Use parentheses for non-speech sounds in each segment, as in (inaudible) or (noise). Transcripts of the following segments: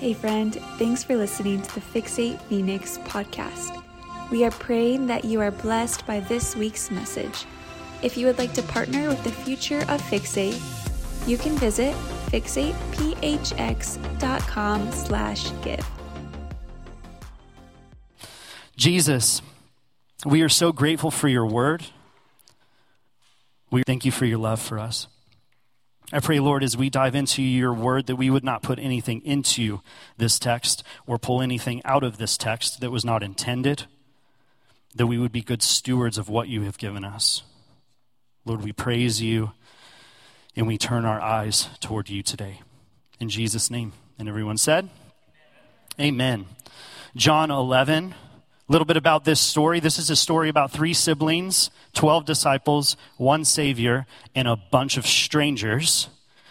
Hey, friend, thanks for listening to the Fixate Phoenix podcast. We are praying that you are blessed by this week's message. If you would like to partner with the future of Fixate, you can visit fixatephx.com slash give. Jesus, we are so grateful for your word. We thank you for your love for us. I pray, Lord, as we dive into your word, that we would not put anything into this text or pull anything out of this text that was not intended, that we would be good stewards of what you have given us. Lord, we praise you and we turn our eyes toward you today. In Jesus' name. And everyone said, Amen. Amen. John 11. A little bit about this story. This is a story about three siblings, 12 disciples, one Savior, and a bunch of strangers.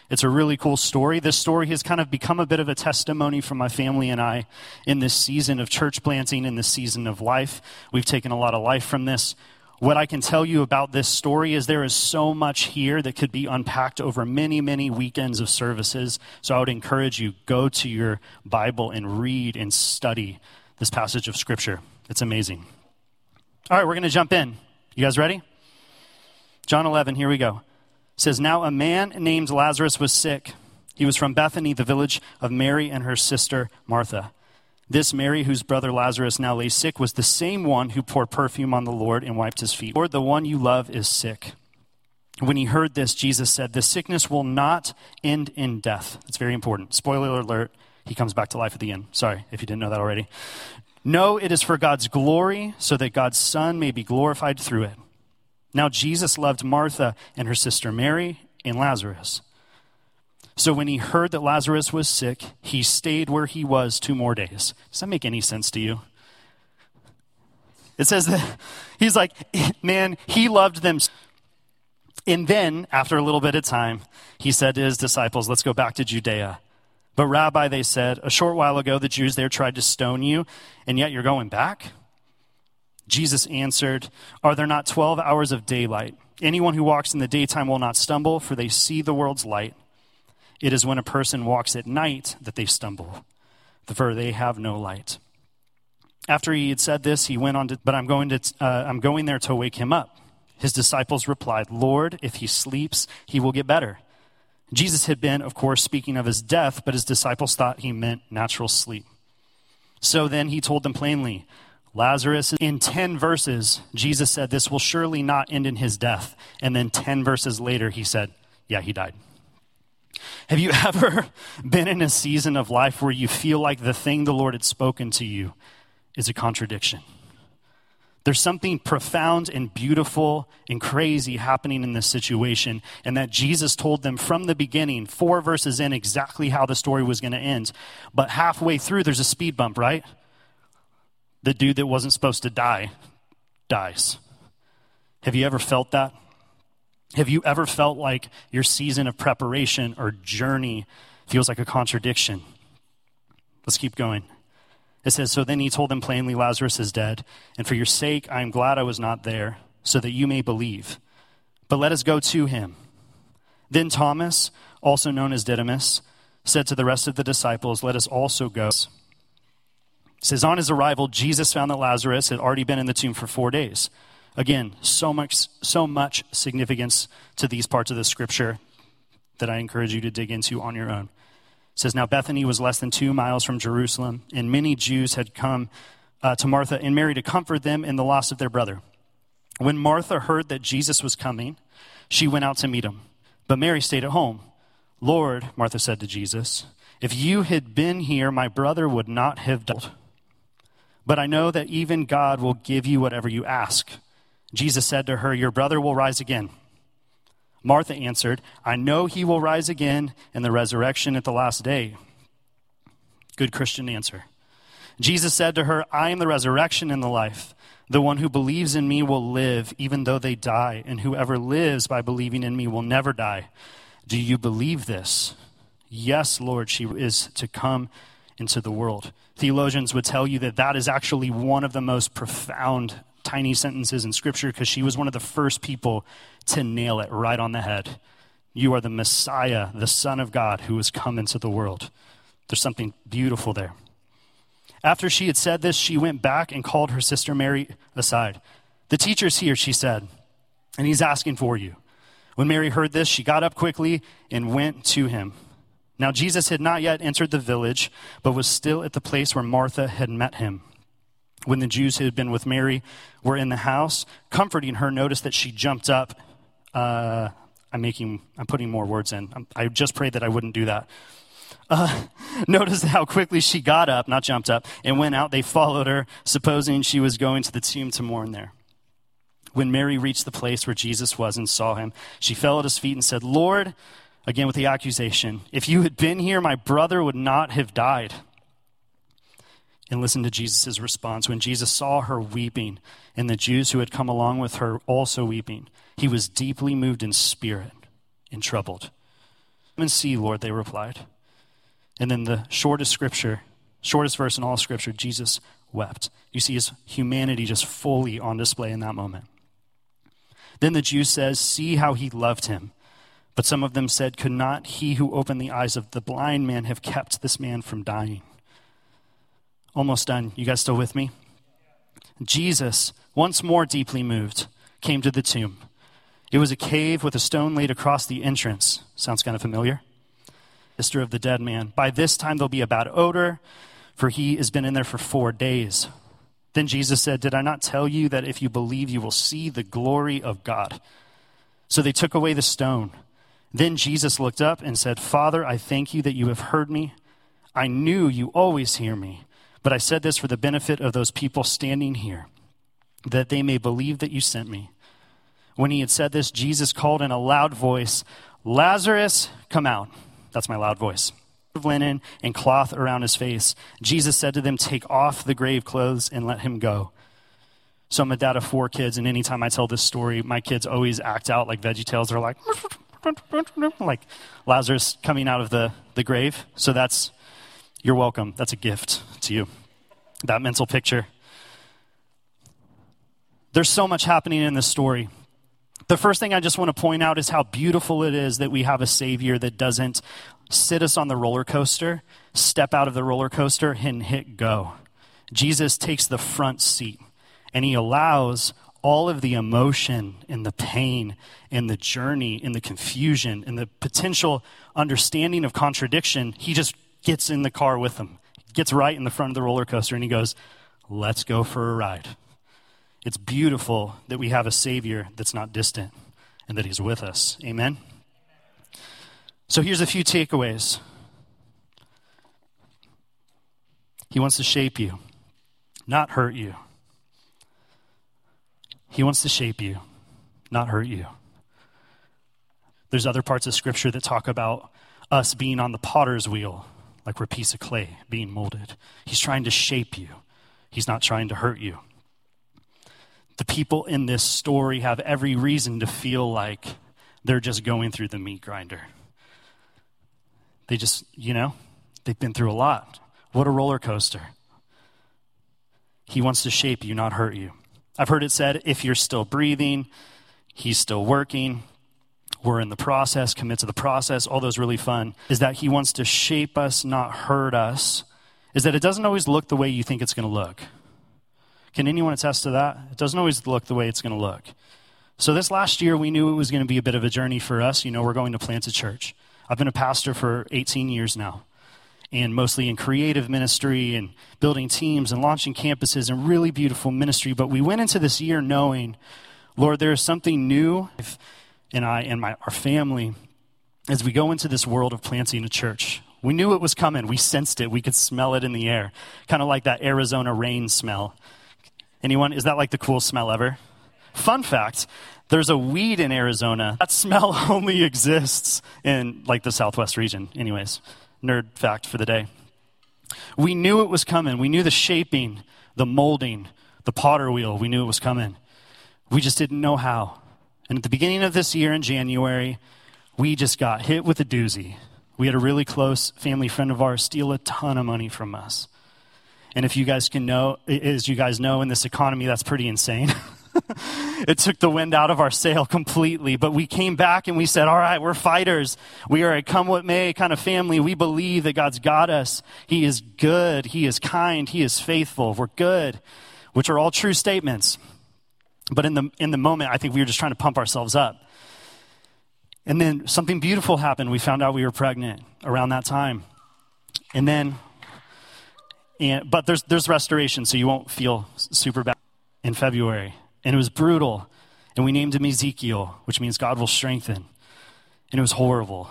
It's a really cool story. This story has kind of become a bit of a testimony for my family and I in this season of church planting, in this season of life. We've taken a lot of life from this. What I can tell you about this story is there is so much here that could be unpacked over many, many weekends of services. So I would encourage you go to your Bible and read and study this passage of Scripture. It's amazing. All right, we're going to jump in. You guys ready? John 11, here we go. It says, Now a man named Lazarus was sick. He was from Bethany, the village of Mary and her sister Martha. This Mary, whose brother Lazarus now lay sick, was the same one who poured perfume on the Lord and wiped his feet. Lord, the one you love is sick. When he heard this, Jesus said, The sickness will not end in death. It's very important. Spoiler alert, he comes back to life at the end. Sorry if you didn't know that already. No, it is for God's glory, so that God's Son may be glorified through it. Now, Jesus loved Martha and her sister Mary and Lazarus. So when he heard that Lazarus was sick, he stayed where he was two more days. Does that make any sense to you? It says that (laughs) he's like, man, he loved them. And then, after a little bit of time, he said to his disciples, let's go back to Judea. But, Rabbi, they said, a short while ago the Jews there tried to stone you, and yet you're going back? Jesus answered, Are there not 12 hours of daylight? Anyone who walks in the daytime will not stumble, for they see the world's light. It is when a person walks at night that they stumble, for they have no light. After he had said this, he went on to, but I'm going, to, uh, I'm going there to wake him up. His disciples replied, Lord, if he sleeps, he will get better. Jesus had been, of course, speaking of his death, but his disciples thought he meant natural sleep. So then he told them plainly, Lazarus, in 10 verses, Jesus said, This will surely not end in his death. And then 10 verses later, he said, Yeah, he died. Have you (laughs) ever been in a season of life where you feel like the thing the Lord had spoken to you is a contradiction? There's something profound and beautiful and crazy happening in this situation, and that Jesus told them from the beginning, four verses in, exactly how the story was going to end. But halfway through, there's a speed bump, right? The dude that wasn't supposed to die dies. Have you ever felt that? Have you ever felt like your season of preparation or journey feels like a contradiction? Let's keep going. It says, So then he told them plainly, Lazarus is dead, and for your sake I am glad I was not there, so that you may believe. But let us go to him. Then Thomas, also known as Didymus, said to the rest of the disciples, Let us also go. It says, On his arrival, Jesus found that Lazarus had already been in the tomb for four days. Again, so much, so much significance to these parts of the scripture that I encourage you to dig into on your own. Says, Now Bethany was less than two miles from Jerusalem, and many Jews had come uh, to Martha and Mary to comfort them in the loss of their brother. When Martha heard that Jesus was coming, she went out to meet him. But Mary stayed at home. Lord, Martha said to Jesus, if you had been here, my brother would not have died. But I know that even God will give you whatever you ask. Jesus said to her, Your brother will rise again. Martha answered, I know he will rise again in the resurrection at the last day. Good Christian answer. Jesus said to her, I am the resurrection and the life. The one who believes in me will live even though they die, and whoever lives by believing in me will never die. Do you believe this? Yes, Lord, she is to come into the world. Theologians would tell you that that is actually one of the most profound tiny sentences in Scripture because she was one of the first people to nail it right on the head. You are the Messiah, the Son of God, who has come into the world. There's something beautiful there. After she had said this, she went back and called her sister Mary aside. The teacher's here, she said, and he's asking for you. When Mary heard this, she got up quickly and went to him. Now, Jesus had not yet entered the village, but was still at the place where Martha had met him. When the Jews who had been with Mary were in the house, comforting her, noticed that she jumped up. Uh, I'm making, I'm putting more words in. I just prayed that I wouldn't do that. Uh, (laughs) notice how quickly she got up, not jumped up, and went out. They followed her, supposing she was going to the tomb to mourn there. When Mary reached the place where Jesus was and saw him, she fell at his feet and said, Lord, again with the accusation, if you had been here, my brother would not have died. And listen to Jesus' response. When Jesus saw her weeping, and the Jews who had come along with her also weeping, he was deeply moved in spirit and troubled. Come and see, Lord, they replied. And then the shortest scripture, shortest verse in all scripture, Jesus wept. You see his humanity just fully on display in that moment. Then the Jew says, See how he loved him. But some of them said, Could not he who opened the eyes of the blind man have kept this man from dying? Almost done. You guys still with me? Jesus, once more deeply moved, came to the tomb. It was a cave with a stone laid across the entrance. Sounds kind of familiar. Sister of the dead man. By this time there'll be a bad odor, for he has been in there for four days. Then Jesus said, Did I not tell you that if you believe, you will see the glory of God? So they took away the stone. Then Jesus looked up and said, Father, I thank you that you have heard me. I knew you always hear me, but I said this for the benefit of those people standing here, that they may believe that you sent me. When he had said this, Jesus called in a loud voice, Lazarus, come out. That's my loud voice of linen and cloth around his face. Jesus said to them, Take off the grave clothes and let him go. So I'm a dad of four kids, and anytime I tell this story, my kids always act out like Veggie Tales. They're like, (laughs) like Lazarus coming out of the, the grave. So that's, you're welcome. That's a gift to you. That mental picture. There's so much happening in this story. The first thing I just want to point out is how beautiful it is that we have a Savior that doesn't sit us on the roller coaster, step out of the roller coaster, and hit go. Jesus takes the front seat and he allows all of the emotion and the pain and the journey and the confusion and the potential understanding of contradiction. He just gets in the car with them, gets right in the front of the roller coaster, and he goes, Let's go for a ride. It's beautiful that we have a Savior that's not distant and that He's with us. Amen. So here's a few takeaways. He wants to shape you, not hurt you. He wants to shape you, not hurt you. There's other parts of Scripture that talk about us being on the potter's wheel, like we're a piece of clay being molded. He's trying to shape you, He's not trying to hurt you. The people in this story have every reason to feel like they're just going through the meat grinder. They just, you know, they've been through a lot. What a roller coaster. He wants to shape you, not hurt you. I've heard it said if you're still breathing, he's still working. We're in the process, commit to the process, all those really fun. Is that he wants to shape us, not hurt us. Is that it doesn't always look the way you think it's going to look. Can anyone attest to that? It doesn't always look the way it's going to look. So, this last year, we knew it was going to be a bit of a journey for us. You know, we're going to plant a church. I've been a pastor for 18 years now, and mostly in creative ministry and building teams and launching campuses and really beautiful ministry. But we went into this year knowing, Lord, there is something new, and I and my, our family, as we go into this world of planting a church. We knew it was coming. We sensed it. We could smell it in the air, kind of like that Arizona rain smell. Anyone? Is that like the coolest smell ever? Fun fact there's a weed in Arizona. That smell (laughs) only exists in like the southwest region. Anyways, nerd fact for the day. We knew it was coming. We knew the shaping, the molding, the potter wheel. We knew it was coming. We just didn't know how. And at the beginning of this year in January, we just got hit with a doozy. We had a really close family friend of ours steal a ton of money from us. And if you guys can know, as you guys know, in this economy, that's pretty insane. (laughs) it took the wind out of our sail completely. But we came back and we said, all right, we're fighters. We are a come what may kind of family. We believe that God's got us. He is good. He is kind. He is faithful. We're good, which are all true statements. But in the, in the moment, I think we were just trying to pump ourselves up. And then something beautiful happened. We found out we were pregnant around that time. And then, and, but there's, there's restoration, so you won't feel super bad in February. And it was brutal. And we named him Ezekiel, which means God will strengthen. And it was horrible.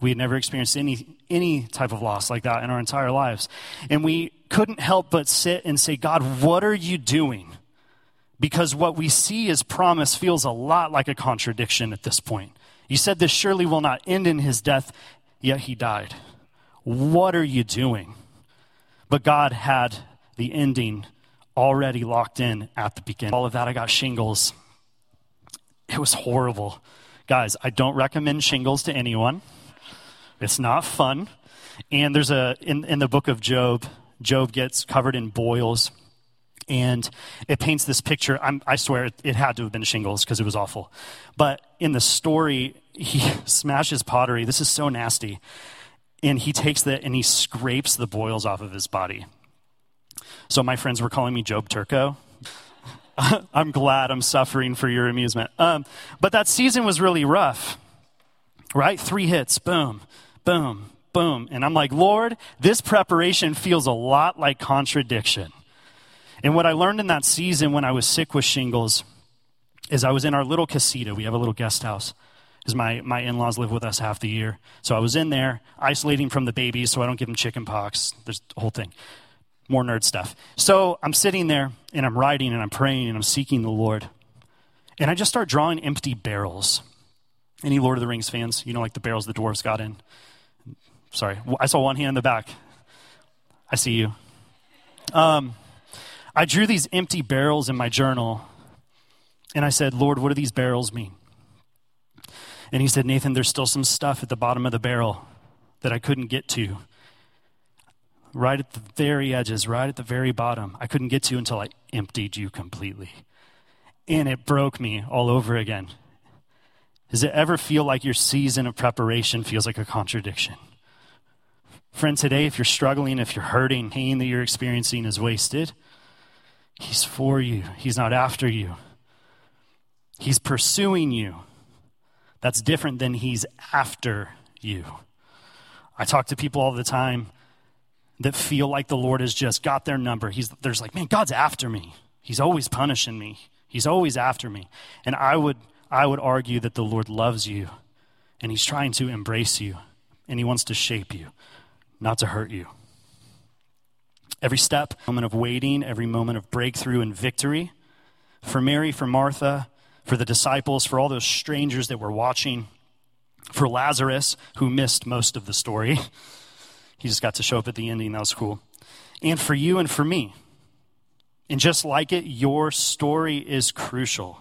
We had never experienced any, any type of loss like that in our entire lives. And we couldn't help but sit and say, God, what are you doing? Because what we see as promise feels a lot like a contradiction at this point. You said this surely will not end in his death, yet he died. What are you doing? But God had the ending already locked in at the beginning. All of that, I got shingles. It was horrible. Guys, I don't recommend shingles to anyone. It's not fun. And there's a, in, in the book of Job, Job gets covered in boils. And it paints this picture. I'm, i swear it, it had to have been shingles because it was awful. But in the story, he (laughs) smashes pottery. This is so nasty. And he takes that and he scrapes the boils off of his body. So my friends were calling me Job Turco. (laughs) I'm glad I'm suffering for your amusement. Um, but that season was really rough, right? Three hits, boom, boom, boom. And I'm like, Lord, this preparation feels a lot like contradiction. And what I learned in that season when I was sick with shingles is I was in our little casita. We have a little guest house because my, my in-laws live with us half the year. So I was in there isolating from the babies so I don't give them chicken pox. There's the whole thing. More nerd stuff. So I'm sitting there and I'm writing and I'm praying and I'm seeking the Lord. And I just start drawing empty barrels. Any Lord of the Rings fans? You know, like the barrels the dwarves got in? Sorry, I saw one hand in the back. I see you. Um, I drew these empty barrels in my journal and I said, Lord, what do these barrels mean? And he said, Nathan, there's still some stuff at the bottom of the barrel that I couldn't get to. Right at the very edges, right at the very bottom. I couldn't get to until I emptied you completely. And it broke me all over again. Does it ever feel like your season of preparation feels like a contradiction? Friend, today, if you're struggling, if you're hurting, pain that you're experiencing is wasted, He's for you, He's not after you. He's pursuing you. That's different than He's after you. I talk to people all the time that feel like the Lord has just got their number. He's, there's like, man, God's after me. He's always punishing me. He's always after me. And I would, I would argue that the Lord loves you and He's trying to embrace you and He wants to shape you, not to hurt you. Every step, moment of waiting, every moment of breakthrough and victory. For Mary, for Martha, for the disciples, for all those strangers that were watching, for Lazarus, who missed most of the story. (laughs) He just got to show up at the ending. That was cool. And for you and for me. And just like it, your story is crucial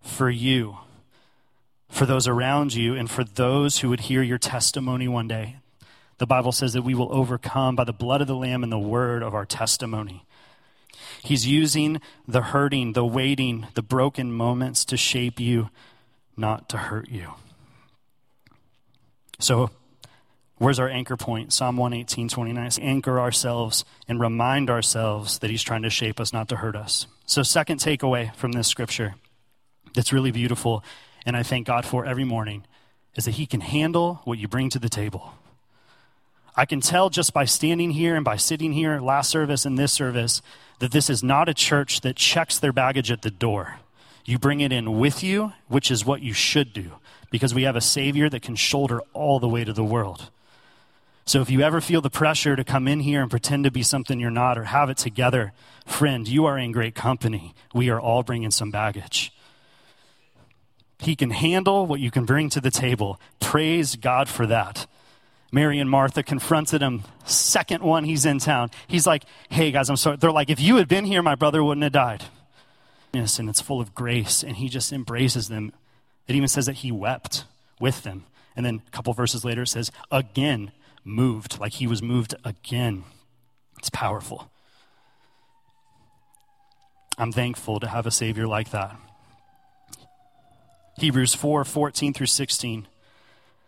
for you, for those around you, and for those who would hear your testimony one day. The Bible says that we will overcome by the blood of the Lamb and the word of our testimony. He's using the hurting, the waiting, the broken moments to shape you, not to hurt you. So, where's our anchor point? Psalm 118, 29. Anchor ourselves and remind ourselves that He's trying to shape us, not to hurt us. So, second takeaway from this scripture that's really beautiful, and I thank God for every morning, is that He can handle what you bring to the table. I can tell just by standing here and by sitting here, last service and this service, that this is not a church that checks their baggage at the door. You bring it in with you, which is what you should do, because we have a Savior that can shoulder all the weight of the world. So if you ever feel the pressure to come in here and pretend to be something you're not or have it together, friend, you are in great company. We are all bringing some baggage. He can handle what you can bring to the table. Praise God for that. Mary and Martha confronted him. Second one, he's in town. He's like, hey guys, I'm sorry. They're like, if you had been here, my brother wouldn't have died. And it's full of grace, and he just embraces them. It even says that he wept with them. And then a couple verses later, it says, again, moved, like he was moved again. It's powerful. I'm thankful to have a Savior like that. Hebrews 4 14 through 16.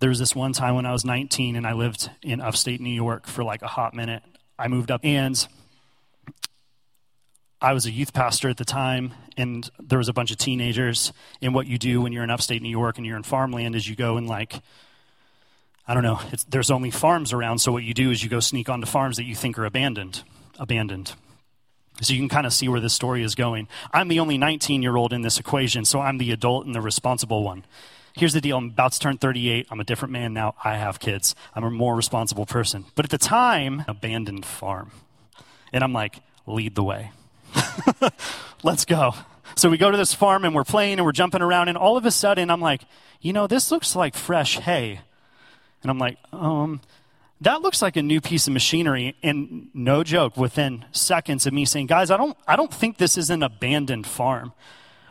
There was this one time when I was 19 and I lived in upstate New York for like a hot minute. I moved up and I was a youth pastor at the time, and there was a bunch of teenagers. And what you do when you're in upstate New York and you're in farmland is you go and like, I don't know, there's only farms around. So what you do is you go sneak onto farms that you think are abandoned, abandoned. So you can kind of see where this story is going. I'm the only 19 year old in this equation, so I'm the adult and the responsible one. Here's the deal I'm about to turn 38. I'm a different man now. I have kids. I'm a more responsible person. But at the time, abandoned farm. And I'm like, lead the way. (laughs) Let's go. So we go to this farm and we're playing and we're jumping around, and all of a sudden I'm like, you know, this looks like fresh hay. And I'm like, um, that looks like a new piece of machinery. And no joke, within seconds of me saying, guys, I don't, I don't think this is an abandoned farm.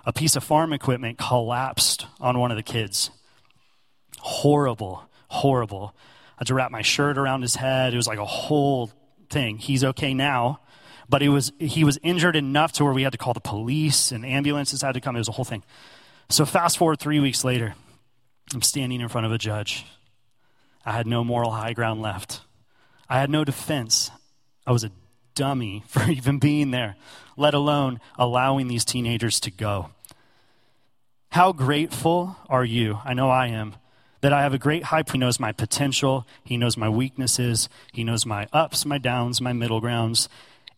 A piece of farm equipment collapsed on one of the kids. Horrible, horrible. I had to wrap my shirt around his head. It was like a whole thing. He's okay now but he was, he was injured enough to where we had to call the police and ambulances had to come. It was a whole thing. So, fast forward three weeks later, I'm standing in front of a judge. I had no moral high ground left. I had no defense. I was a dummy (laughs) for even being there, let alone allowing these teenagers to go. How grateful are you? I know I am. That I have a great priest. He knows my potential. He knows my weaknesses. He knows my ups, my downs, my middle grounds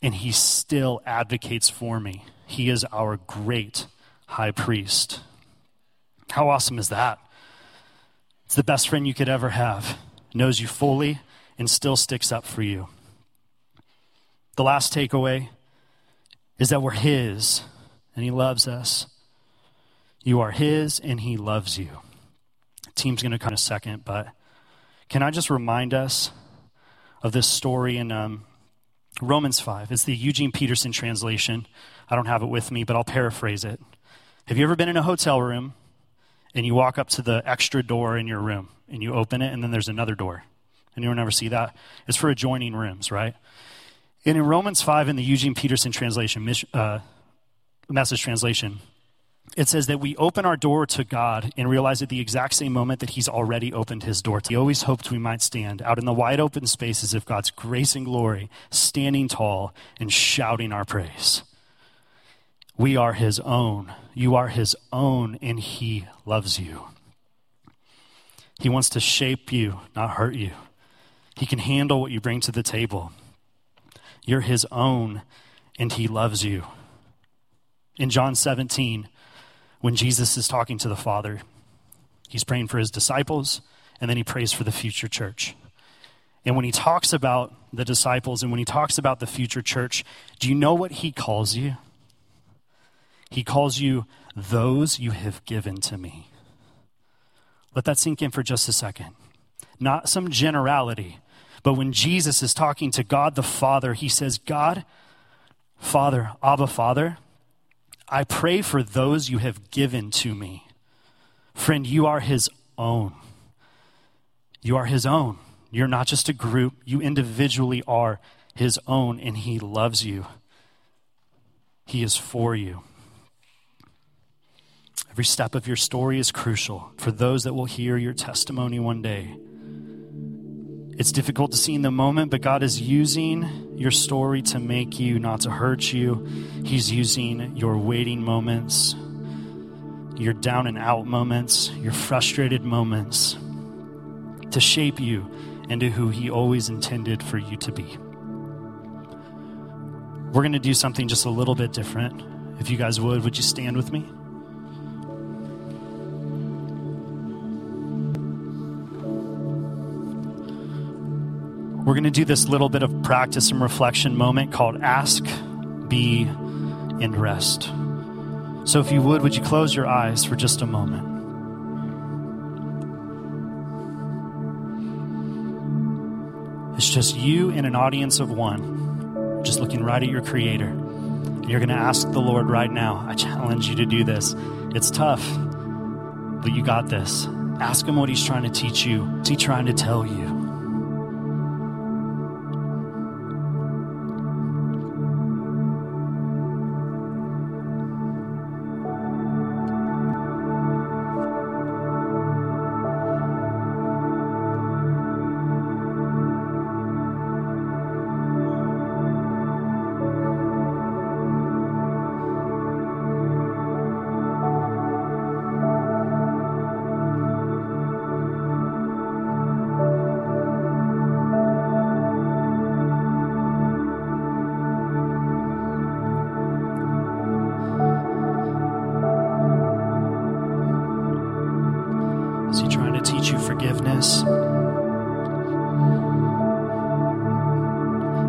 and he still advocates for me. He is our great high priest. How awesome is that? It's the best friend you could ever have, knows you fully, and still sticks up for you. The last takeaway is that we're his and he loves us. You are his and he loves you. Team's going to come in a second, but can I just remind us of this story in um, Romans 5. It's the Eugene Peterson translation. I don't have it with me, but I'll paraphrase it. Have you ever been in a hotel room and you walk up to the extra door in your room and you open it and then there's another door? Anyone ever see that? It's for adjoining rooms, right? And in Romans 5 in the Eugene Peterson translation, uh, message translation, it says that we open our door to God and realize at the exact same moment that He's already opened His door. He always hoped we might stand out in the wide open spaces of God's grace and glory, standing tall and shouting our praise. We are His own. You are His own, and He loves you. He wants to shape you, not hurt you. He can handle what you bring to the table. You're His own, and He loves you. In John 17, when Jesus is talking to the Father. He's praying for his disciples, and then he prays for the future church. And when he talks about the disciples and when he talks about the future church, do you know what he calls you? He calls you those you have given to me. Let that sink in for just a second. Not some generality, but when Jesus is talking to God the Father, he says, God, Father, Abba, Father, I pray for those you have given to me. Friend, you are his own. You are his own. You're not just a group, you individually are his own, and he loves you. He is for you. Every step of your story is crucial for those that will hear your testimony one day. It's difficult to see in the moment, but God is using your story to make you, not to hurt you. He's using your waiting moments, your down and out moments, your frustrated moments to shape you into who He always intended for you to be. We're going to do something just a little bit different. If you guys would, would you stand with me? We're going to do this little bit of practice and reflection moment called Ask, Be, and Rest. So, if you would, would you close your eyes for just a moment? It's just you in an audience of one, just looking right at your Creator. You're going to ask the Lord right now. I challenge you to do this. It's tough, but you got this. Ask Him what He's trying to teach you, what's He trying to tell you? Forgiveness?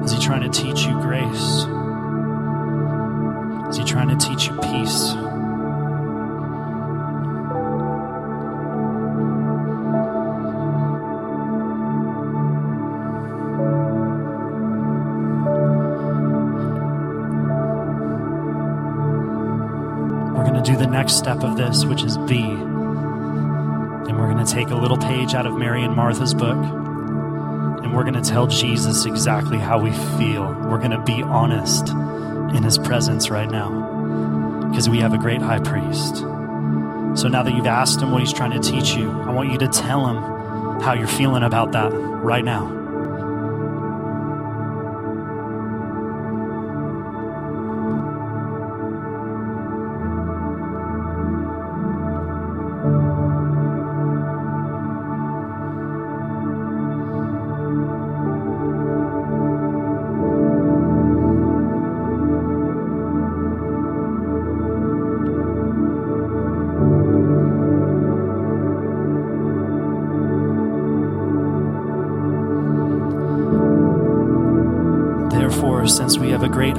Is he trying to teach you grace? Is he trying to teach you peace? We're going to do the next step of this, which is Be. Going to take a little page out of Mary and Martha's book. And we're going to tell Jesus exactly how we feel. We're going to be honest in his presence right now because we have a great high priest. So now that you've asked him what he's trying to teach you, I want you to tell him how you're feeling about that right now.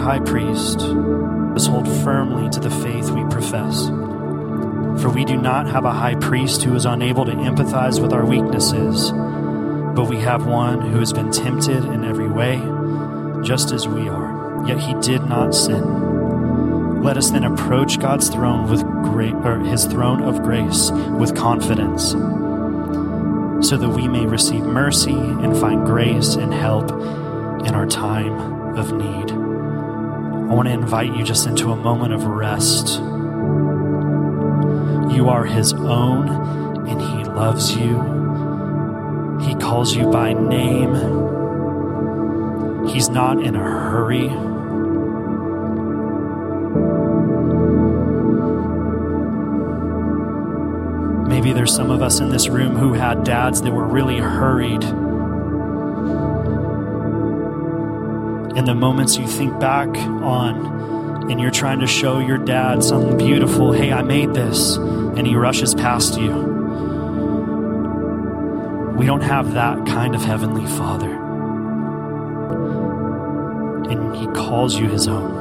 High priest, let us hold firmly to the faith we profess. For we do not have a high priest who is unable to empathize with our weaknesses, but we have one who has been tempted in every way, just as we are, yet he did not sin. Let us then approach God's throne with great or his throne of grace with confidence, so that we may receive mercy and find grace and help in our time of need. I want to invite you just into a moment of rest. You are His own, and He loves you. He calls you by name. He's not in a hurry. Maybe there's some of us in this room who had dads that were really hurried. In the moments you think back on and you're trying to show your dad something beautiful, hey, I made this, and he rushes past you. We don't have that kind of heavenly father. And he calls you his own.